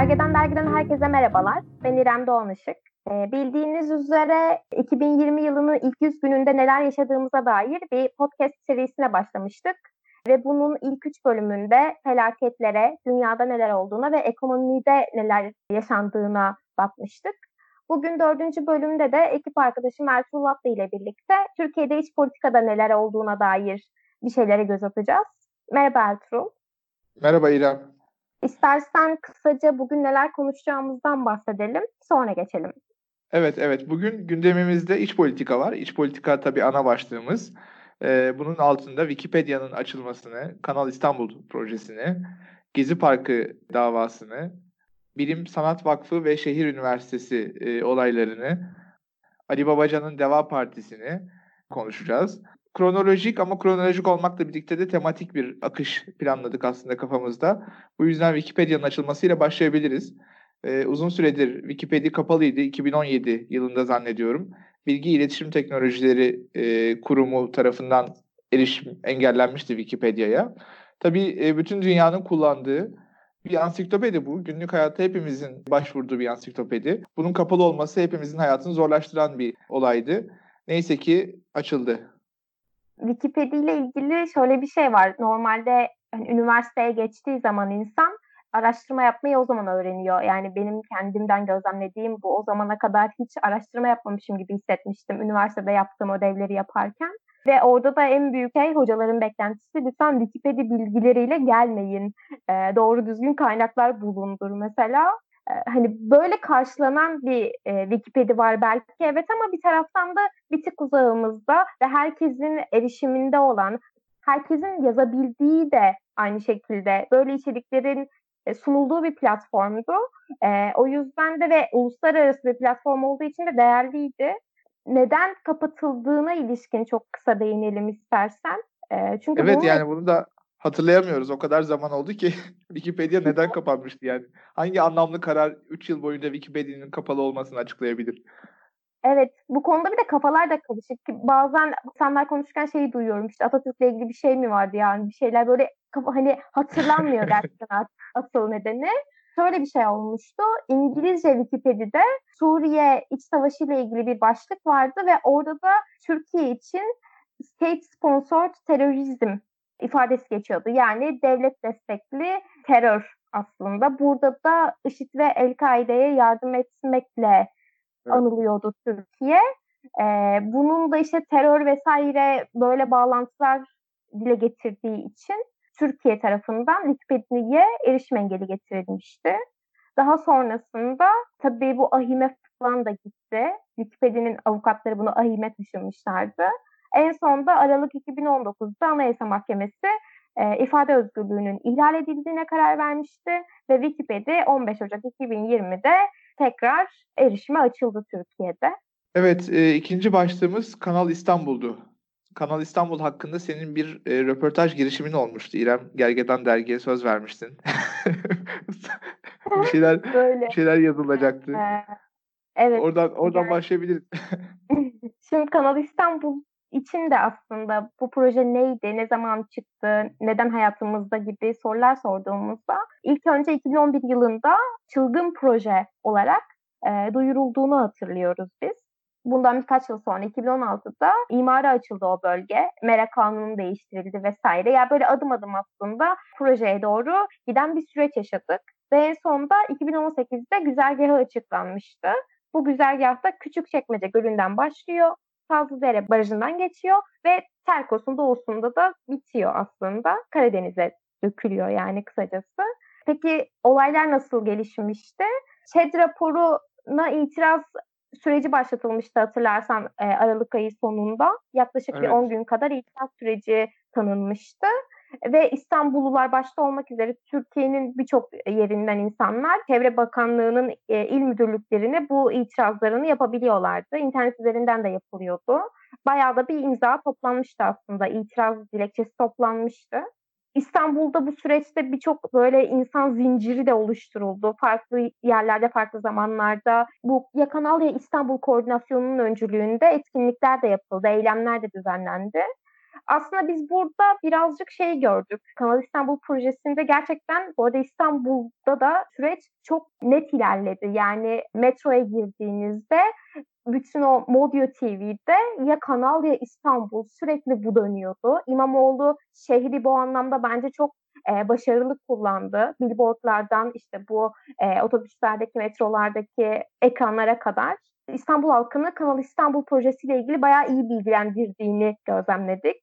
Gergedan Dergi'den herkese merhabalar. Ben İrem Doğanışık. Ee, bildiğiniz üzere 2020 yılının ilk 100 gününde neler yaşadığımıza dair bir podcast serisine başlamıştık. Ve bunun ilk üç bölümünde felaketlere, dünyada neler olduğuna ve ekonomide neler yaşandığına bakmıştık. Bugün dördüncü bölümde de ekip arkadaşım Ertuğrul Atlı ile birlikte Türkiye'de iç politikada neler olduğuna dair bir şeylere göz atacağız. Merhaba Ertuğrul. Merhaba İrem. İstersen kısaca bugün neler konuşacağımızdan bahsedelim, sonra geçelim. Evet, evet. Bugün gündemimizde iç politika var. İç politika tabii ana başlığımız. Ee, bunun altında Wikipedia'nın açılmasını, Kanal İstanbul projesini, Gezi Parkı davasını, Bilim Sanat Vakfı ve Şehir Üniversitesi e, olaylarını, Ali Babacan'ın Deva Partisi'ni konuşacağız. Kronolojik ama kronolojik olmakla birlikte de tematik bir akış planladık aslında kafamızda. Bu yüzden Wikipedia'nın açılmasıyla başlayabiliriz. Ee, uzun süredir Wikipedia kapalıydı. 2017 yılında zannediyorum. Bilgi İletişim Teknolojileri e, Kurumu tarafından erişim engellenmişti Wikipedia'ya. Tabii e, bütün dünyanın kullandığı bir ansiklopedi bu. Günlük hayatta hepimizin başvurduğu bir ansiklopedi. Bunun kapalı olması hepimizin hayatını zorlaştıran bir olaydı. Neyse ki açıldı. Wikipedia ile ilgili şöyle bir şey var. Normalde hani, üniversiteye geçtiği zaman insan araştırma yapmayı o zaman öğreniyor. Yani benim kendimden gözlemlediğim bu o zamana kadar hiç araştırma yapmamışım gibi hissetmiştim üniversitede yaptığım ödevleri yaparken. Ve orada da en büyük şey hocaların beklentisi lütfen Wikipedia bilgileriyle gelmeyin. E, doğru düzgün kaynaklar bulundur mesela. Hani böyle karşılanan bir e, Wikipedia var belki evet ama bir taraftan da bir tık uzağımızda ve herkesin erişiminde olan, herkesin yazabildiği de aynı şekilde böyle içeriklerin e, sunulduğu bir platformdu. E, o yüzden de ve uluslararası bir platform olduğu için de değerliydi. Neden kapatıldığına ilişkin çok kısa değinelim istersen. E, çünkü evet bunu... yani bunu da hatırlayamıyoruz. O kadar zaman oldu ki Wikipedia neden kapanmıştı yani? Hangi anlamlı karar 3 yıl boyunca Wikipedia'nın kapalı olmasını açıklayabilir? Evet, bu konuda bir de kafalar da karışık. Bazen insanlar konuşurken şeyi duyuyorum. İşte Atatürk'le ilgili bir şey mi vardı yani? Bir şeyler böyle kafa, hani hatırlanmıyor gerçekten asıl nedeni. Şöyle bir şey olmuştu. İngilizce Wikipedia'da Suriye iç savaşı ile ilgili bir başlık vardı ve orada da Türkiye için state sponsored terörizm ifadesi geçiyordu. Yani devlet destekli terör aslında. Burada da IŞİD ve El-Kaide'ye yardım etmekle anılıyordu Türkiye. Ee, bunun da işte terör vesaire böyle bağlantılar dile getirdiği için Türkiye tarafından Wikipedia'ya erişim engeli getirilmişti. Daha sonrasında tabii bu ahime falan da gitti. Wikipedia'nın avukatları bunu ahime taşımışlardı. En sonunda Aralık 2019'da Anayasa Mahkemesi e, ifade özgürlüğünün ihlal edildiğine karar vermişti ve Wikipedia 15 Ocak 2020'de tekrar erişime açıldı Türkiye'de. Evet, e, ikinci başlığımız Kanal İstanbul'du. Kanal İstanbul hakkında senin bir e, röportaj girişimin olmuştu İrem. Gergedan dergiye söz vermiştin. bir şeyler Böyle. bir şeyler yazılacaktı. Ee, evet. Oradan oradan yani, başlayabiliriz. Şimdi Kanal İstanbul için de aslında bu proje neydi, ne zaman çıktı, neden hayatımızda gibi sorular sorduğumuzda ilk önce 2011 yılında çılgın proje olarak e, duyurulduğunu hatırlıyoruz biz. Bundan birkaç yıl sonra 2016'da imara açıldı o bölge. Mera kanunu değiştirildi vesaire. Yani böyle adım adım aslında projeye doğru giden bir süreç yaşadık. Ve en sonunda 2018'de güzergahı açıklanmıştı. Bu güzergahta Küçükçekmece Gölü'nden başlıyor. Sazlıdere Barajı'ndan geçiyor ve Terkos'un doğusunda da bitiyor aslında. Karadeniz'e dökülüyor yani kısacası. Peki olaylar nasıl gelişmişti? ÇED raporuna itiraz süreci başlatılmıştı hatırlarsan e, Aralık ayı sonunda. Yaklaşık evet. bir 10 gün kadar itiraz süreci tanınmıştı. Ve İstanbullular başta olmak üzere Türkiye'nin birçok yerinden insanlar Çevre Bakanlığı'nın e, il müdürlüklerine bu itirazlarını yapabiliyorlardı. İnternet üzerinden de yapılıyordu. Bayağı da bir imza toplanmıştı aslında. İtiraz dilekçesi toplanmıştı. İstanbul'da bu süreçte birçok böyle insan zinciri de oluşturuldu. Farklı yerlerde, farklı zamanlarda. Bu Yakanalya İstanbul Koordinasyonu'nun öncülüğünde etkinlikler de yapıldı, eylemler de düzenlendi. Aslında biz burada birazcık şey gördük. Kanal İstanbul projesinde gerçekten bu arada İstanbul'da da süreç çok net ilerledi. Yani metroya girdiğinizde bütün o Modio TV'de ya Kanal ya İstanbul sürekli bu dönüyordu. İmamoğlu şehri bu anlamda bence çok e, başarılı kullandı. Billboardlardan işte bu e, otobüslerdeki, metrolardaki ekranlara kadar İstanbul halkını Kanal İstanbul projesiyle ilgili bayağı iyi bilgilendirdiğini gözlemledik.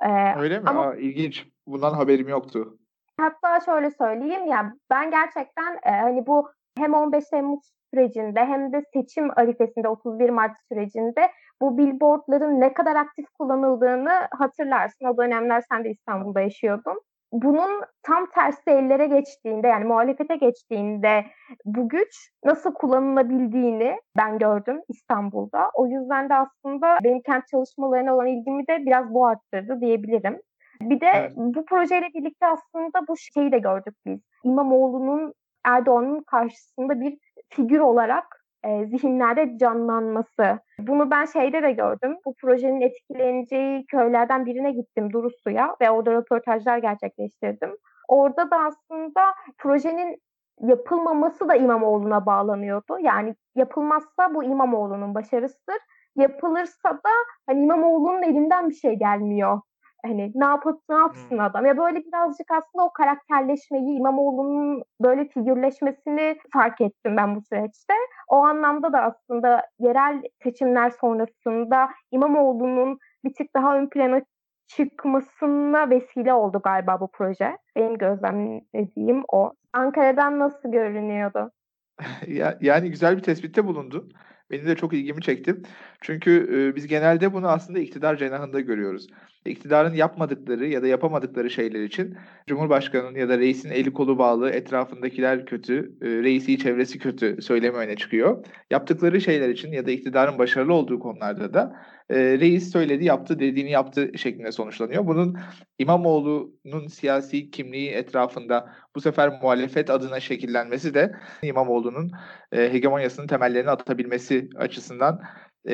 Ee, Öyle mi? Ama, Aa, ilginç. Bundan haberim yoktu. Hatta şöyle söyleyeyim ya ben gerçekten e, hani bu hem 15 Temmuz sürecinde hem de seçim arifesinde 31 Mart sürecinde bu billboardların ne kadar aktif kullanıldığını hatırlarsın. O dönemler sen de İstanbul'da yaşıyordun bunun tam tersi ellere geçtiğinde yani muhalefete geçtiğinde bu güç nasıl kullanılabildiğini ben gördüm İstanbul'da. O yüzden de aslında benim kent çalışmalarına olan ilgimi de biraz bu arttırdı diyebilirim. Bir de evet. bu projeyle birlikte aslında bu şeyi de gördük biz. İmamoğlu'nun Erdoğan'ın karşısında bir figür olarak e, zihinlerde canlanması. Bunu ben şeyde de gördüm. Bu projenin etkileneceği köylerden birine gittim Durusu'ya ve orada röportajlar gerçekleştirdim. Orada da aslında projenin yapılmaması da İmamoğlu'na bağlanıyordu. Yani yapılmazsa bu İmamoğlu'nun başarısıdır. Yapılırsa da hani İmamoğlu'nun elinden bir şey gelmiyor hani ne yapıp ne yapsın adam. Ya böyle birazcık aslında o karakterleşmeyi İmamoğlu'nun böyle figürleşmesini fark ettim ben bu süreçte. O anlamda da aslında yerel seçimler sonrasında İmamoğlu'nun bir tık daha ön plana çıkmasına vesile oldu galiba bu proje. Benim gözlemlediğim o. Ankara'dan nasıl görünüyordu? yani güzel bir tespitte bulundun. Benim de çok ilgimi çekti. Çünkü e, biz genelde bunu aslında iktidar cenahında görüyoruz. İktidarın yapmadıkları ya da yapamadıkları şeyler için Cumhurbaşkanı'nın ya da reisin eli kolu bağlı, etrafındakiler kötü, e, reisi çevresi kötü söylemi öne çıkıyor. Yaptıkları şeyler için ya da iktidarın başarılı olduğu konularda da e, reis söyledi, yaptı, dediğini yaptı şeklinde sonuçlanıyor. Bunun İmamoğlu'nun siyasi kimliği etrafında bu sefer muhalefet adına şekillenmesi de İmamoğlu'nun e, hegemonyasının temellerini atabilmesi açısından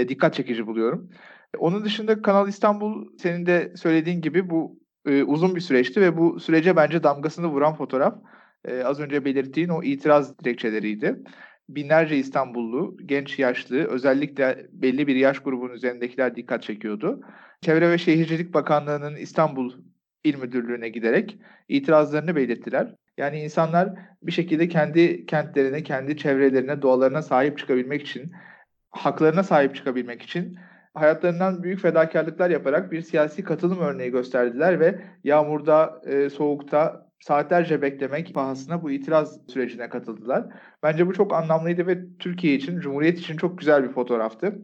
dikkat çekici buluyorum. Onun dışında Kanal İstanbul senin de söylediğin gibi bu e, uzun bir süreçti ve bu sürece bence damgasını vuran fotoğraf e, az önce belirttiğin o itiraz dilekçeleriydi. Binlerce İstanbullu, genç yaşlı, özellikle belli bir yaş grubunun üzerindekiler dikkat çekiyordu. Çevre ve Şehircilik Bakanlığı'nın İstanbul İl Müdürlüğü'ne giderek itirazlarını belirttiler. Yani insanlar bir şekilde kendi kentlerine, kendi çevrelerine, doğalarına sahip çıkabilmek için, haklarına sahip çıkabilmek için hayatlarından büyük fedakarlıklar yaparak bir siyasi katılım örneği gösterdiler ve yağmurda, e, soğukta saatlerce beklemek pahasına bu itiraz sürecine katıldılar. Bence bu çok anlamlıydı ve Türkiye için, Cumhuriyet için çok güzel bir fotoğraftı.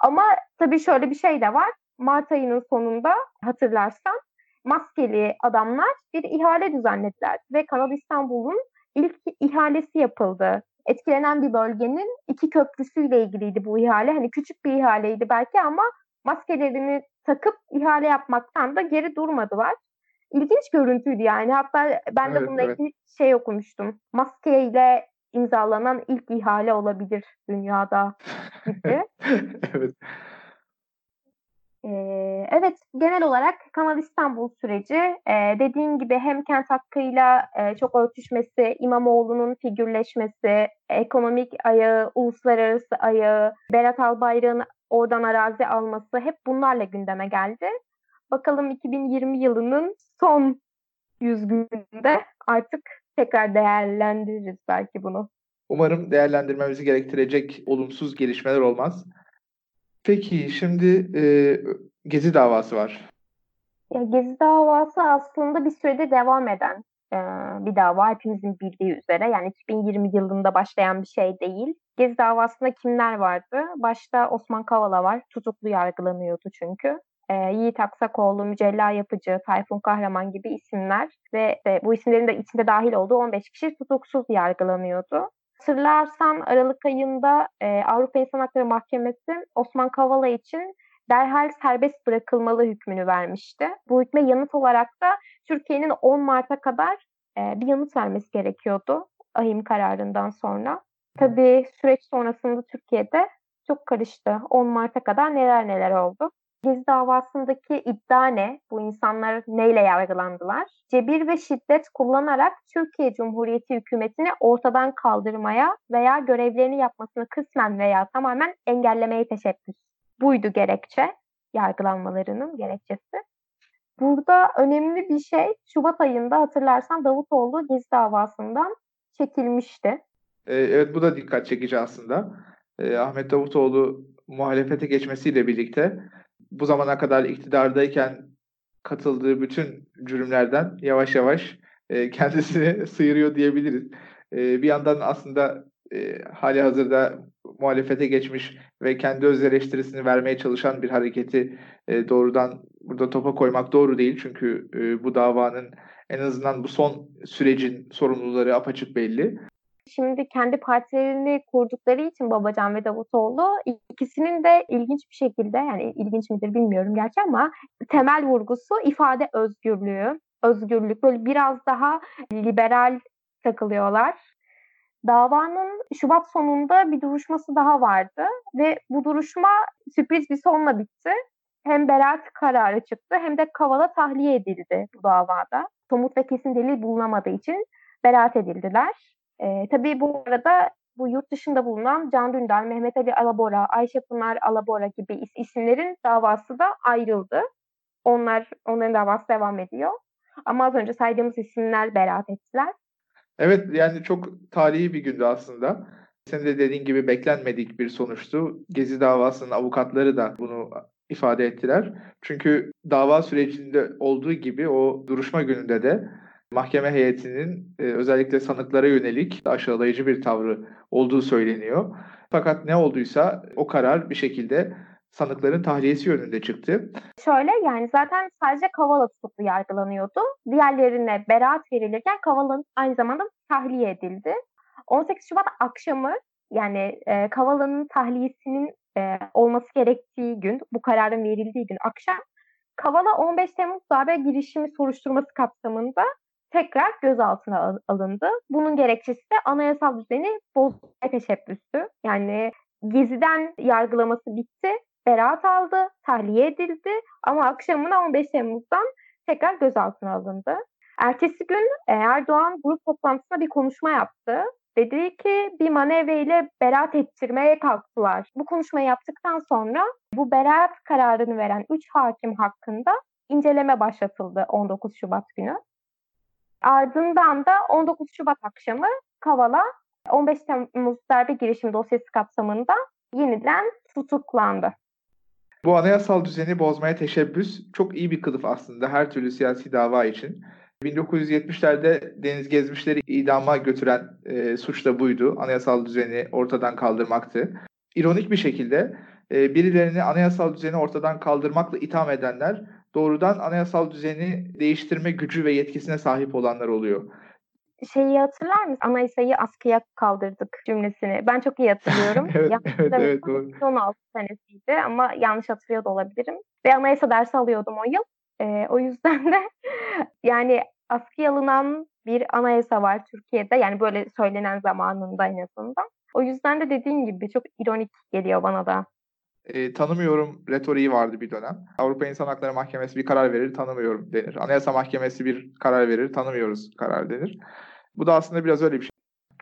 Ama tabii şöyle bir şey de var. Mart ayının sonunda hatırlarsan maskeli adamlar bir ihale düzenlediler ve Kanal İstanbul'un ilk ihalesi yapıldı. Etkilenen bir bölgenin iki köprüsüyle ilgiliydi bu ihale. Hani küçük bir ihaleydi belki ama maskelerini takıp ihale yapmaktan da geri durmadılar. İlginç görüntüydü yani. Hatta ben de evet, bununla evet. ilgili şey okumuştum. Maskeyle imzalanan ilk ihale olabilir dünyada gibi. evet. Evet, genel olarak Kanal İstanbul süreci dediğin gibi hem kent hakkıyla çok örtüşmesi, İmamoğlu'nun figürleşmesi, ekonomik ayağı, uluslararası ayağı, Berat Albayrak'ın oradan arazi alması hep bunlarla gündeme geldi. Bakalım 2020 yılının son 100 gününde artık tekrar değerlendiririz belki bunu. Umarım değerlendirmemizi gerektirecek olumsuz gelişmeler olmaz. Peki şimdi e, Gezi davası var. Ya, Gezi davası aslında bir sürede devam eden e, bir dava hepimizin bildiği üzere. Yani 2020 yılında başlayan bir şey değil. Gezi davasında kimler vardı? Başta Osman Kavala var. Tutuklu yargılanıyordu çünkü. E, Yiğit Aksakoğlu, Mücella Yapıcı, Tayfun Kahraman gibi isimler ve e, bu isimlerin de içinde dahil olduğu 15 kişi tutuksuz yargılanıyordu. Hatırlarsan Aralık ayında e, Avrupa İnsan Hakları Mahkemesi Osman Kavala için derhal serbest bırakılmalı hükmünü vermişti. Bu hükme yanıt olarak da Türkiye'nin 10 Mart'a kadar e, bir yanıt vermesi gerekiyordu ahim kararından sonra. Tabii süreç sonrasında Türkiye'de çok karıştı. 10 Mart'a kadar neler neler oldu. Gezi davasındaki iddia ne? Bu insanlar neyle yargılandılar? Cebir ve şiddet kullanarak Türkiye Cumhuriyeti hükümetini ortadan kaldırmaya veya görevlerini yapmasını kısmen veya tamamen engellemeye teşebbüs. Buydu gerekçe, yargılanmalarının gerekçesi. Burada önemli bir şey Şubat ayında hatırlarsan Davutoğlu Gezi davasından çekilmişti. Ee, evet bu da dikkat çekici aslında. Ee, Ahmet Davutoğlu muhalefete geçmesiyle birlikte bu zamana kadar iktidardayken katıldığı bütün cürümlerden yavaş yavaş e, kendisini sıyırıyor diyebiliriz. E, bir yandan aslında e, hali hazırda muhalefete geçmiş ve kendi öz eleştirisini vermeye çalışan bir hareketi e, doğrudan burada topa koymak doğru değil. Çünkü e, bu davanın en azından bu son sürecin sorumluları apaçık belli. Şimdi kendi partilerini kurdukları için Babacan ve Davutoğlu ikisinin de ilginç bir şekilde yani ilginç midir bilmiyorum gerçi ama temel vurgusu ifade özgürlüğü, özgürlük böyle biraz daha liberal takılıyorlar. Davanın Şubat sonunda bir duruşması daha vardı ve bu duruşma sürpriz bir sonla bitti. Hem beraat kararı çıktı hem de Kavala tahliye edildi bu davada. Somut ve kesin delil bulunamadığı için beraat edildiler. E, tabii bu arada bu yurt dışında bulunan Can Dündar, Mehmet Ali Alabora, Ayşe Pınar Alabora gibi is- isimlerin davası da ayrıldı. Onlar onların davası devam ediyor. Ama az önce saydığımız isimler beraat ettiler. Evet yani çok tarihi bir gündü aslında. Senin de dediğin gibi beklenmedik bir sonuçtu. Gezi davasının avukatları da bunu ifade ettiler. Çünkü dava sürecinde olduğu gibi o duruşma gününde de mahkeme heyetinin e, özellikle sanıklara yönelik aşağılayıcı bir tavrı olduğu söyleniyor. Fakat ne olduysa o karar bir şekilde sanıkların tahliyesi yönünde çıktı. Şöyle yani zaten sadece Kavala tutuklu yargılanıyordu. Diğerlerine beraat verilirken Kavala'nın aynı zamanda tahliye edildi. 18 Şubat akşamı yani e, Kavala'nın tahliyesinin e, olması gerektiği gün, bu kararın verildiği gün akşam Kavala 15 Temmuz darbe girişimi soruşturması kapsamında tekrar gözaltına alındı. Bunun gerekçesi de anayasal düzeni bozmaya teşebbüsü. Yani Gezi'den yargılaması bitti, beraat aldı, tahliye edildi ama akşamına 15 Temmuz'dan tekrar gözaltına alındı. Ertesi gün Erdoğan grup toplantısında bir konuşma yaptı. Dedi ki bir manevra ile beraat ettirmeye kalktılar. Bu konuşmayı yaptıktan sonra bu beraat kararını veren 3 hakim hakkında inceleme başlatıldı 19 Şubat günü. Ardından da 19 Şubat akşamı Kavala 15 Temmuz darbe girişim dosyası kapsamında yeniden tutuklandı. Bu anayasal düzeni bozmaya teşebbüs çok iyi bir kılıf aslında her türlü siyasi dava için. 1970'lerde deniz gezmişleri idama götüren e, suç da buydu. Anayasal düzeni ortadan kaldırmaktı. İronik bir şekilde e, birilerini anayasal düzeni ortadan kaldırmakla itham edenler doğrudan anayasal düzeni değiştirme gücü ve yetkisine sahip olanlar oluyor. Şeyi hatırlar mısın? Anayasayı askıya kaldırdık cümlesini. Ben çok iyi hatırlıyorum. evet, evet, evet, doğru. 16 senesiydi ama yanlış hatırlıyor da olabilirim. Ve anayasa dersi alıyordum o yıl. Ee, o yüzden de yani askıya alınan bir anayasa var Türkiye'de. Yani böyle söylenen zamanında en azından. O yüzden de dediğin gibi çok ironik geliyor bana da e, tanımıyorum retoriği vardı bir dönem. Avrupa İnsan Hakları Mahkemesi bir karar verir, tanımıyorum denir. Anayasa Mahkemesi bir karar verir, tanımıyoruz karar denir. Bu da aslında biraz öyle bir şey.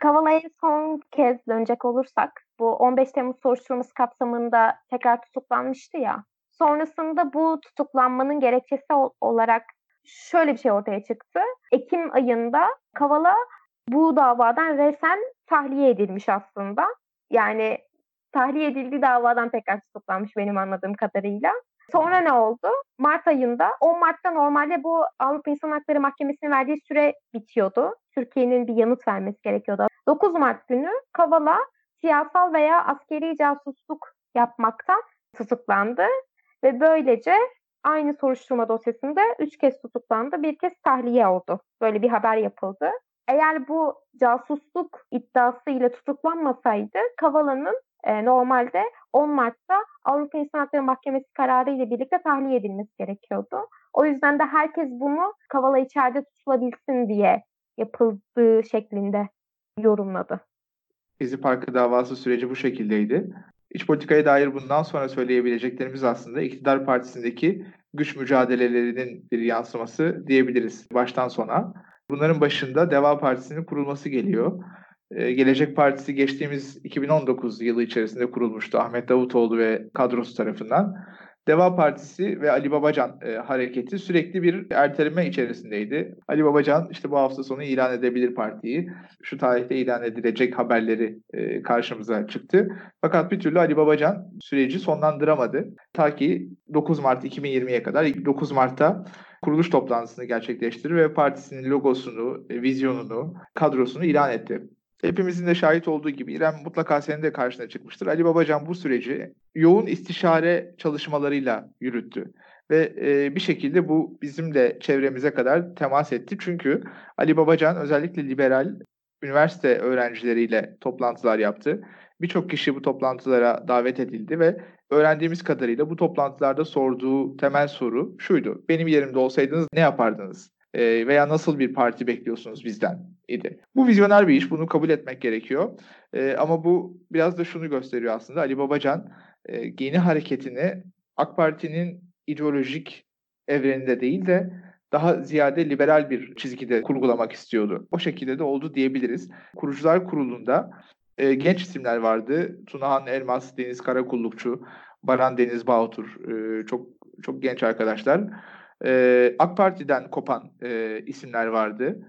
Kavala'ya son kez dönecek olursak, bu 15 Temmuz soruşturması kapsamında tekrar tutuklanmıştı ya. Sonrasında bu tutuklanmanın gerekçesi olarak şöyle bir şey ortaya çıktı. Ekim ayında Kavala bu davadan resen tahliye edilmiş aslında. Yani tahliye edildiği davadan tekrar tutuklanmış benim anladığım kadarıyla. Sonra ne oldu? Mart ayında, 10 Mart'ta normalde bu Avrupa İnsan Hakları Mahkemesi'nin verdiği süre bitiyordu. Türkiye'nin bir yanıt vermesi gerekiyordu. 9 Mart günü Kavala siyasal veya askeri casusluk yapmaktan tutuklandı ve böylece aynı soruşturma dosyasında 3 kez tutuklandı, bir kez tahliye oldu. Böyle bir haber yapıldı. Eğer bu casusluk iddiası ile tutuklanmasaydı Kavala'nın e, normalde 10 Mart'ta Avrupa İnsan Hakları Mahkemesi kararı ile birlikte tahliye edilmesi gerekiyordu. O yüzden de herkes bunu Kavala içeride tutulabilsin diye yapıldığı şeklinde yorumladı. Gezi Parkı davası süreci bu şekildeydi. İç politikaya dair bundan sonra söyleyebileceklerimiz aslında iktidar partisindeki güç mücadelelerinin bir yansıması diyebiliriz baştan sona. Bunların başında Deva Partisi'nin kurulması geliyor. Ee, Gelecek Partisi geçtiğimiz 2019 yılı içerisinde kurulmuştu Ahmet Davutoğlu ve kadrosu tarafından. Deva Partisi ve Ali Babacan e, hareketi sürekli bir erteleme içerisindeydi. Ali Babacan işte bu hafta sonu ilan edebilir partiyi. Şu tarihte ilan edilecek haberleri e, karşımıza çıktı. Fakat bir türlü Ali Babacan süreci sonlandıramadı. Ta ki 9 Mart 2020'ye kadar 9 Mart'ta kuruluş toplantısını gerçekleştirir ve partisinin logosunu, e, vizyonunu, kadrosunu ilan etti. Hepimizin de şahit olduğu gibi İrem mutlaka senin de karşına çıkmıştır. Ali Babacan bu süreci yoğun istişare çalışmalarıyla yürüttü. Ve e, bir şekilde bu bizim de çevremize kadar temas etti. Çünkü Ali Babacan özellikle liberal üniversite öğrencileriyle toplantılar yaptı. Birçok kişi bu toplantılara davet edildi ve öğrendiğimiz kadarıyla bu toplantılarda sorduğu temel soru şuydu. Benim yerimde olsaydınız ne yapardınız? E, veya nasıl bir parti bekliyorsunuz bizden idi. Bu vizyoner bir iş, bunu kabul etmek gerekiyor. E, ama bu biraz da şunu gösteriyor aslında. Ali Babacan e, yeni hareketini AK Parti'nin ideolojik evreninde değil de daha ziyade liberal bir çizgide kurgulamak istiyordu. O şekilde de oldu diyebiliriz. Kurucular Kurulu'nda e, genç isimler vardı. Tunahan Elmas, Deniz Karakullukçu, Baran Deniz Bağotur. E, çok çok genç arkadaşlar. E, AK Parti'den kopan e, isimler vardı.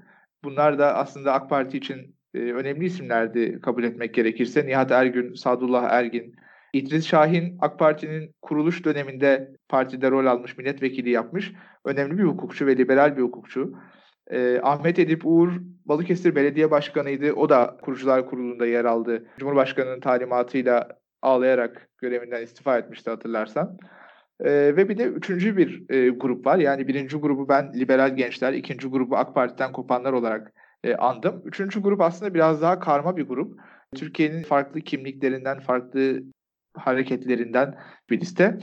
Bunlar da aslında AK Parti için e, önemli isimlerdi kabul etmek gerekirse. Nihat Ergün, Sadullah Ergin, İdris Şahin AK Parti'nin kuruluş döneminde partide rol almış, milletvekili yapmış. Önemli bir hukukçu ve liberal bir hukukçu. E, Ahmet Edip Uğur Balıkesir Belediye Başkanı'ydı. O da kurucular kurulunda yer aldı. Cumhurbaşkanı'nın talimatıyla ağlayarak görevinden istifa etmişti hatırlarsan. E, ve bir de üçüncü bir e, grup var. Yani birinci grubu ben liberal gençler, ikinci grubu AK Parti'den kopanlar olarak e, andım. Üçüncü grup aslında biraz daha karma bir grup. Türkiye'nin farklı kimliklerinden, farklı hareketlerinden bir liste.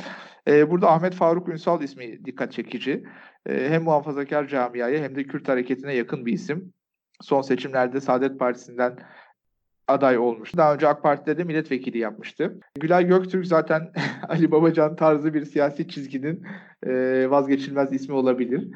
E, burada Ahmet Faruk Ünsal ismi dikkat çekici. E, hem muhafazakar camiaya hem de Kürt hareketine yakın bir isim. Son seçimlerde Saadet Partisi'nden aday olmuş. Daha önce AK Parti'de de milletvekili yapmıştı. Gülay Göktürk zaten Ali Babacan tarzı bir siyasi çizginin e, vazgeçilmez ismi olabilir.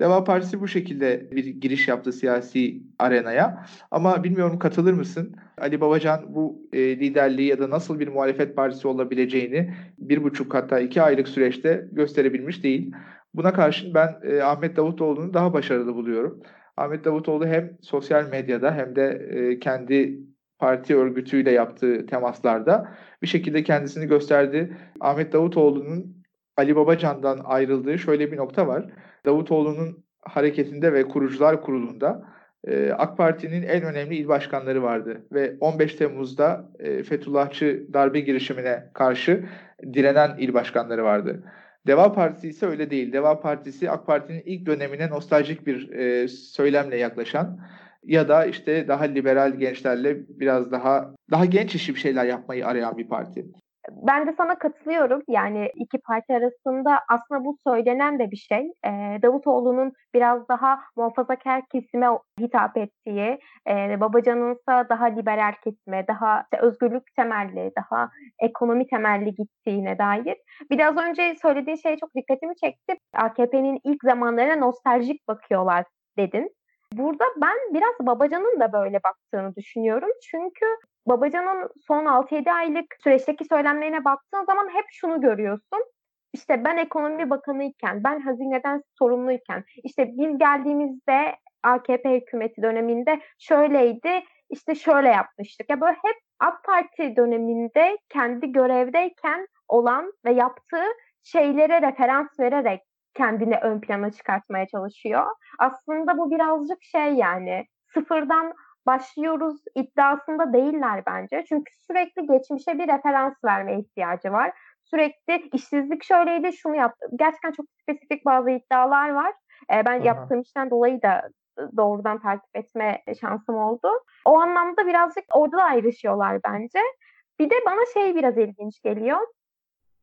Deva Partisi bu şekilde bir giriş yaptı siyasi arenaya. Ama bilmiyorum katılır mısın? Ali Babacan bu e, liderliği ya da nasıl bir muhalefet partisi olabileceğini bir buçuk hatta iki aylık süreçte gösterebilmiş değil. Buna karşın ben e, Ahmet Davutoğlu'nu daha başarılı buluyorum. Ahmet Davutoğlu hem sosyal medyada hem de e, kendi parti örgütüyle yaptığı temaslarda bir şekilde kendisini gösterdi. Ahmet Davutoğlu'nun Ali Babacan'dan ayrıldığı şöyle bir nokta var. Davutoğlu'nun hareketinde ve kurucular kurulunda e, AK Parti'nin en önemli il başkanları vardı ve 15 Temmuz'da e, Fethullahçı darbe girişimine karşı direnen il başkanları vardı. Deva Partisi ise öyle değil. Deva Partisi AK Parti'nin ilk dönemine nostaljik bir e, söylemle yaklaşan ya da işte daha liberal gençlerle biraz daha daha genç işi bir şeyler yapmayı arayan bir parti. Ben de sana katılıyorum. Yani iki parti arasında aslında bu söylenen de bir şey. Ee, Davutoğlu'nun biraz daha muhafazakar kesime hitap ettiği, e, Babacan'ın ise daha liberal kesime, daha işte özgürlük temelli, daha ekonomi temelli gittiğine dair. Biraz önce söylediğin şey çok dikkatimi çekti. AKP'nin ilk zamanlarına nostaljik bakıyorlar dedin. Burada ben biraz Babacan'ın da böyle baktığını düşünüyorum. Çünkü Babacan'ın son 6-7 aylık süreçteki söylemlerine baktığın zaman hep şunu görüyorsun. İşte ben ekonomi bakanıyken, ben hazineden sorumluyken, işte biz geldiğimizde AKP hükümeti döneminde şöyleydi, işte şöyle yapmıştık. Ya böyle hep AK Parti döneminde kendi görevdeyken olan ve yaptığı şeylere referans vererek kendini ön plana çıkartmaya çalışıyor. Aslında bu birazcık şey yani sıfırdan başlıyoruz iddiasında değiller bence. Çünkü sürekli geçmişe bir referans verme ihtiyacı var. Sürekli işsizlik şöyleydi, şunu yaptı. Gerçekten çok spesifik bazı iddialar var. Ee, ben Aha. yaptığım işten dolayı da doğrudan takip etme şansım oldu. O anlamda birazcık orada da ayrışıyorlar bence. Bir de bana şey biraz ilginç geliyor.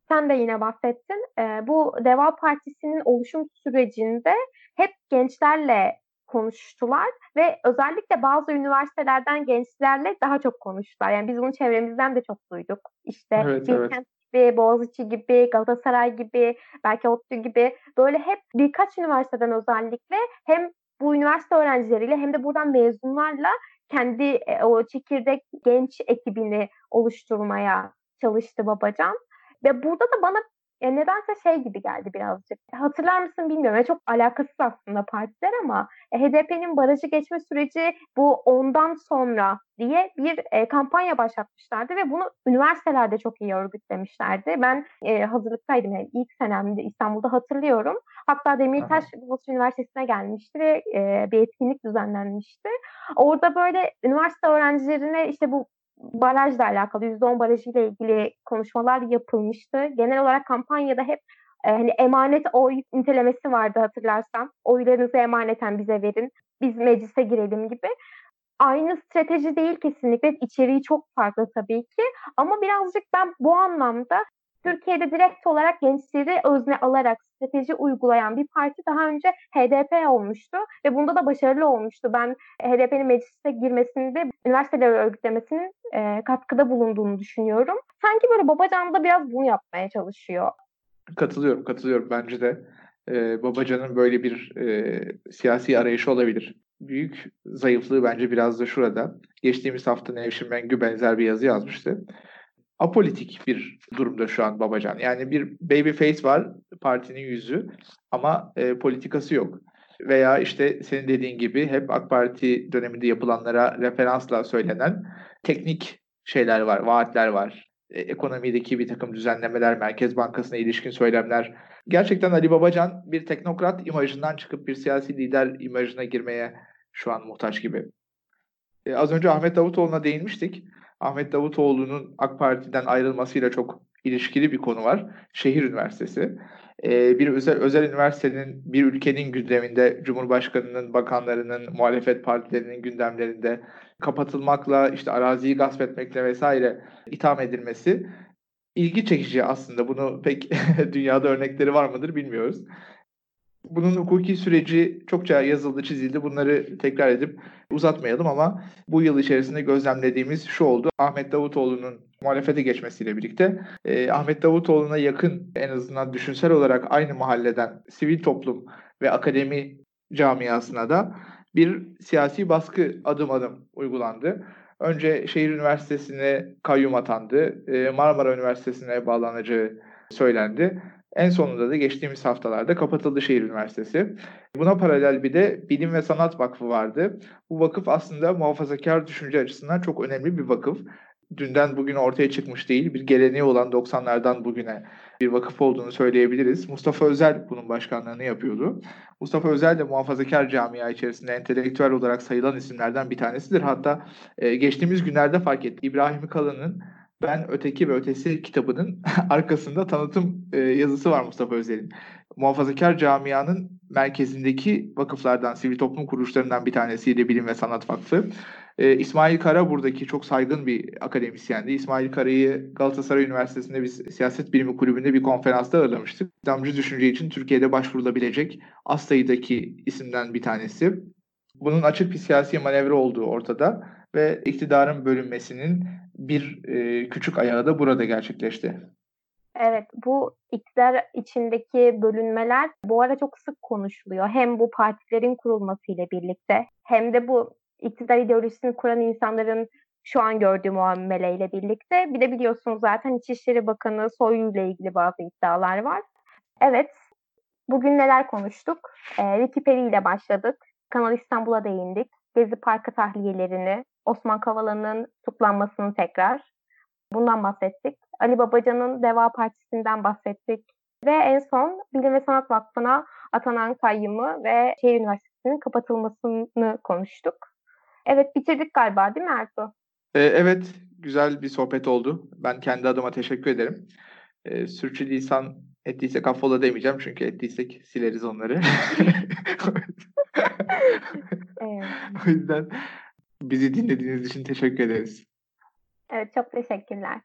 Sen de yine bahsettin. E, bu Deva Partisi'nin oluşum sürecinde hep gençlerle konuştular ve özellikle bazı üniversitelerden gençlerle daha çok konuştular. Yani biz bunu çevremizden de çok duyduk. İşte Evet, Bilkent evet. gibi, Boğaziçi gibi, Galatasaray gibi, belki ODTÜ gibi böyle hep birkaç üniversiteden özellikle hem bu üniversite öğrencileriyle hem de buradan mezunlarla kendi e, o çekirdek genç ekibini oluşturmaya çalıştı Babacan. Ve burada da bana e, nedense şey gibi geldi birazcık. Hatırlar mısın bilmiyorum. Yani çok alakasız aslında partiler ama e, HDP'nin barajı geçme süreci bu ondan sonra diye bir e, kampanya başlatmışlardı ve bunu üniversitelerde çok iyi örgütlemişlerdi. Ben e, hazırlıktaydım yani ilk senemde İstanbul'da hatırlıyorum. Hatta Demirtaş Boğaziçi Üniversitesi'ne gelmişti ve e, bir etkinlik düzenlenmişti. Orada böyle üniversite öğrencilerine işte bu barajla alakalı, %10 barajıyla ilgili konuşmalar yapılmıştı. Genel olarak kampanyada hep e, hani emanet oy nitelemesi vardı hatırlarsan. Oylarınızı emaneten bize verin, biz meclise girelim gibi. Aynı strateji değil kesinlikle. içeriği çok farklı tabii ki. Ama birazcık ben bu anlamda Türkiye'de direkt olarak gençleri özne alarak strateji uygulayan bir parti daha önce HDP olmuştu ve bunda da başarılı olmuştu. Ben HDP'nin meclise girmesinde üniversiteleri örgütlemesinin e, katkıda bulunduğunu düşünüyorum. Sanki böyle Babacan da biraz bunu yapmaya çalışıyor. Katılıyorum, katılıyorum. Bence de e, Babacan'ın böyle bir e, siyasi arayışı olabilir. Büyük zayıflığı bence biraz da şurada. Geçtiğimiz hafta Nevşin Mengü benzer bir yazı yazmıştı apolitik bir durumda şu an Babacan. Yani bir baby face var partinin yüzü ama e, politikası yok. Veya işte senin dediğin gibi hep AK Parti döneminde yapılanlara referansla söylenen teknik şeyler var, vaatler var. E, ekonomideki bir takım düzenlemeler, Merkez Bankası'na ilişkin söylemler. Gerçekten Ali Babacan bir teknokrat imajından çıkıp bir siyasi lider imajına girmeye şu an muhtaç gibi. E, az önce Ahmet Davutoğlu'na değinmiştik. Ahmet Davutoğlu'nun AK Parti'den ayrılmasıyla çok ilişkili bir konu var. Şehir Üniversitesi. Ee, bir özel, özel üniversitenin bir ülkenin gündeminde, Cumhurbaşkanı'nın, bakanlarının, muhalefet partilerinin gündemlerinde kapatılmakla, işte araziyi gasp etmekle vesaire itham edilmesi ilgi çekici aslında. Bunu pek dünyada örnekleri var mıdır bilmiyoruz. Bunun hukuki süreci çokça yazıldı, çizildi. Bunları tekrar edip uzatmayalım ama bu yıl içerisinde gözlemlediğimiz şu oldu. Ahmet Davutoğlu'nun muhalefete geçmesiyle birlikte e, Ahmet Davutoğlu'na yakın en azından düşünsel olarak aynı mahalleden sivil toplum ve akademi camiasına da bir siyasi baskı adım adım uygulandı. Önce şehir üniversitesine kayyum atandı. E, Marmara Üniversitesi'ne bağlanacağı söylendi. En sonunda da geçtiğimiz haftalarda kapatıldı şehir üniversitesi. Buna paralel bir de Bilim ve Sanat Vakfı vardı. Bu vakıf aslında muhafazakar düşünce açısından çok önemli bir vakıf. Dünden bugüne ortaya çıkmış değil, bir geleneği olan 90'lardan bugüne bir vakıf olduğunu söyleyebiliriz. Mustafa Özel bunun başkanlığını yapıyordu. Mustafa Özel de muhafazakar camia içerisinde entelektüel olarak sayılan isimlerden bir tanesidir. Hatta e, geçtiğimiz günlerde fark etti. İbrahim Kalın'ın ben Öteki ve Ötesi kitabının arkasında tanıtım e, yazısı var Mustafa Özel'in. Muhafazakar camianın merkezindeki vakıflardan, sivil toplum kuruluşlarından bir tanesiydi Bilim ve Sanat Vakfı. E, İsmail Kara buradaki çok saygın bir akademisyendi. İsmail Kara'yı Galatasaray Üniversitesi'nde biz siyaset bilimi kulübünde bir konferansta ağırlamıştık. İslamcı düşünce için Türkiye'de başvurulabilecek az sayıdaki isimden bir tanesi. Bunun açık bir siyasi manevra olduğu ortada ve iktidarın bölünmesinin bir e, küçük ayağı da burada gerçekleşti. Evet, bu iktidar içindeki bölünmeler bu ara çok sık konuşuluyor. Hem bu partilerin kurulmasıyla birlikte hem de bu iktidar ideolojisini kuran insanların şu an gördüğü muameleyle birlikte. Bir de biliyorsunuz zaten İçişleri Bakanı Soylu ile ilgili bazı iddialar var. Evet, bugün neler konuştuk? Ee, Wikipedia ile başladık. Kanal İstanbul'a değindik. Gezi Parkı tahliyelerini, Osman Kavala'nın tutuklanmasını tekrar. Bundan bahsettik. Ali Babacan'ın Deva Partisi'nden bahsettik. Ve en son Bilim ve Sanat Vakfı'na atanan kayyımı ve Şehir Üniversitesi'nin kapatılmasını konuştuk. Evet bitirdik galiba değil mi Ertuğ? Ee, evet güzel bir sohbet oldu. Ben kendi adıma teşekkür ederim. Ee, sürçülisan ettiysek affola demeyeceğim çünkü ettiysek sileriz onları. evet. o yüzden Bizi dinlediğiniz için teşekkür ederiz. Evet çok teşekkürler.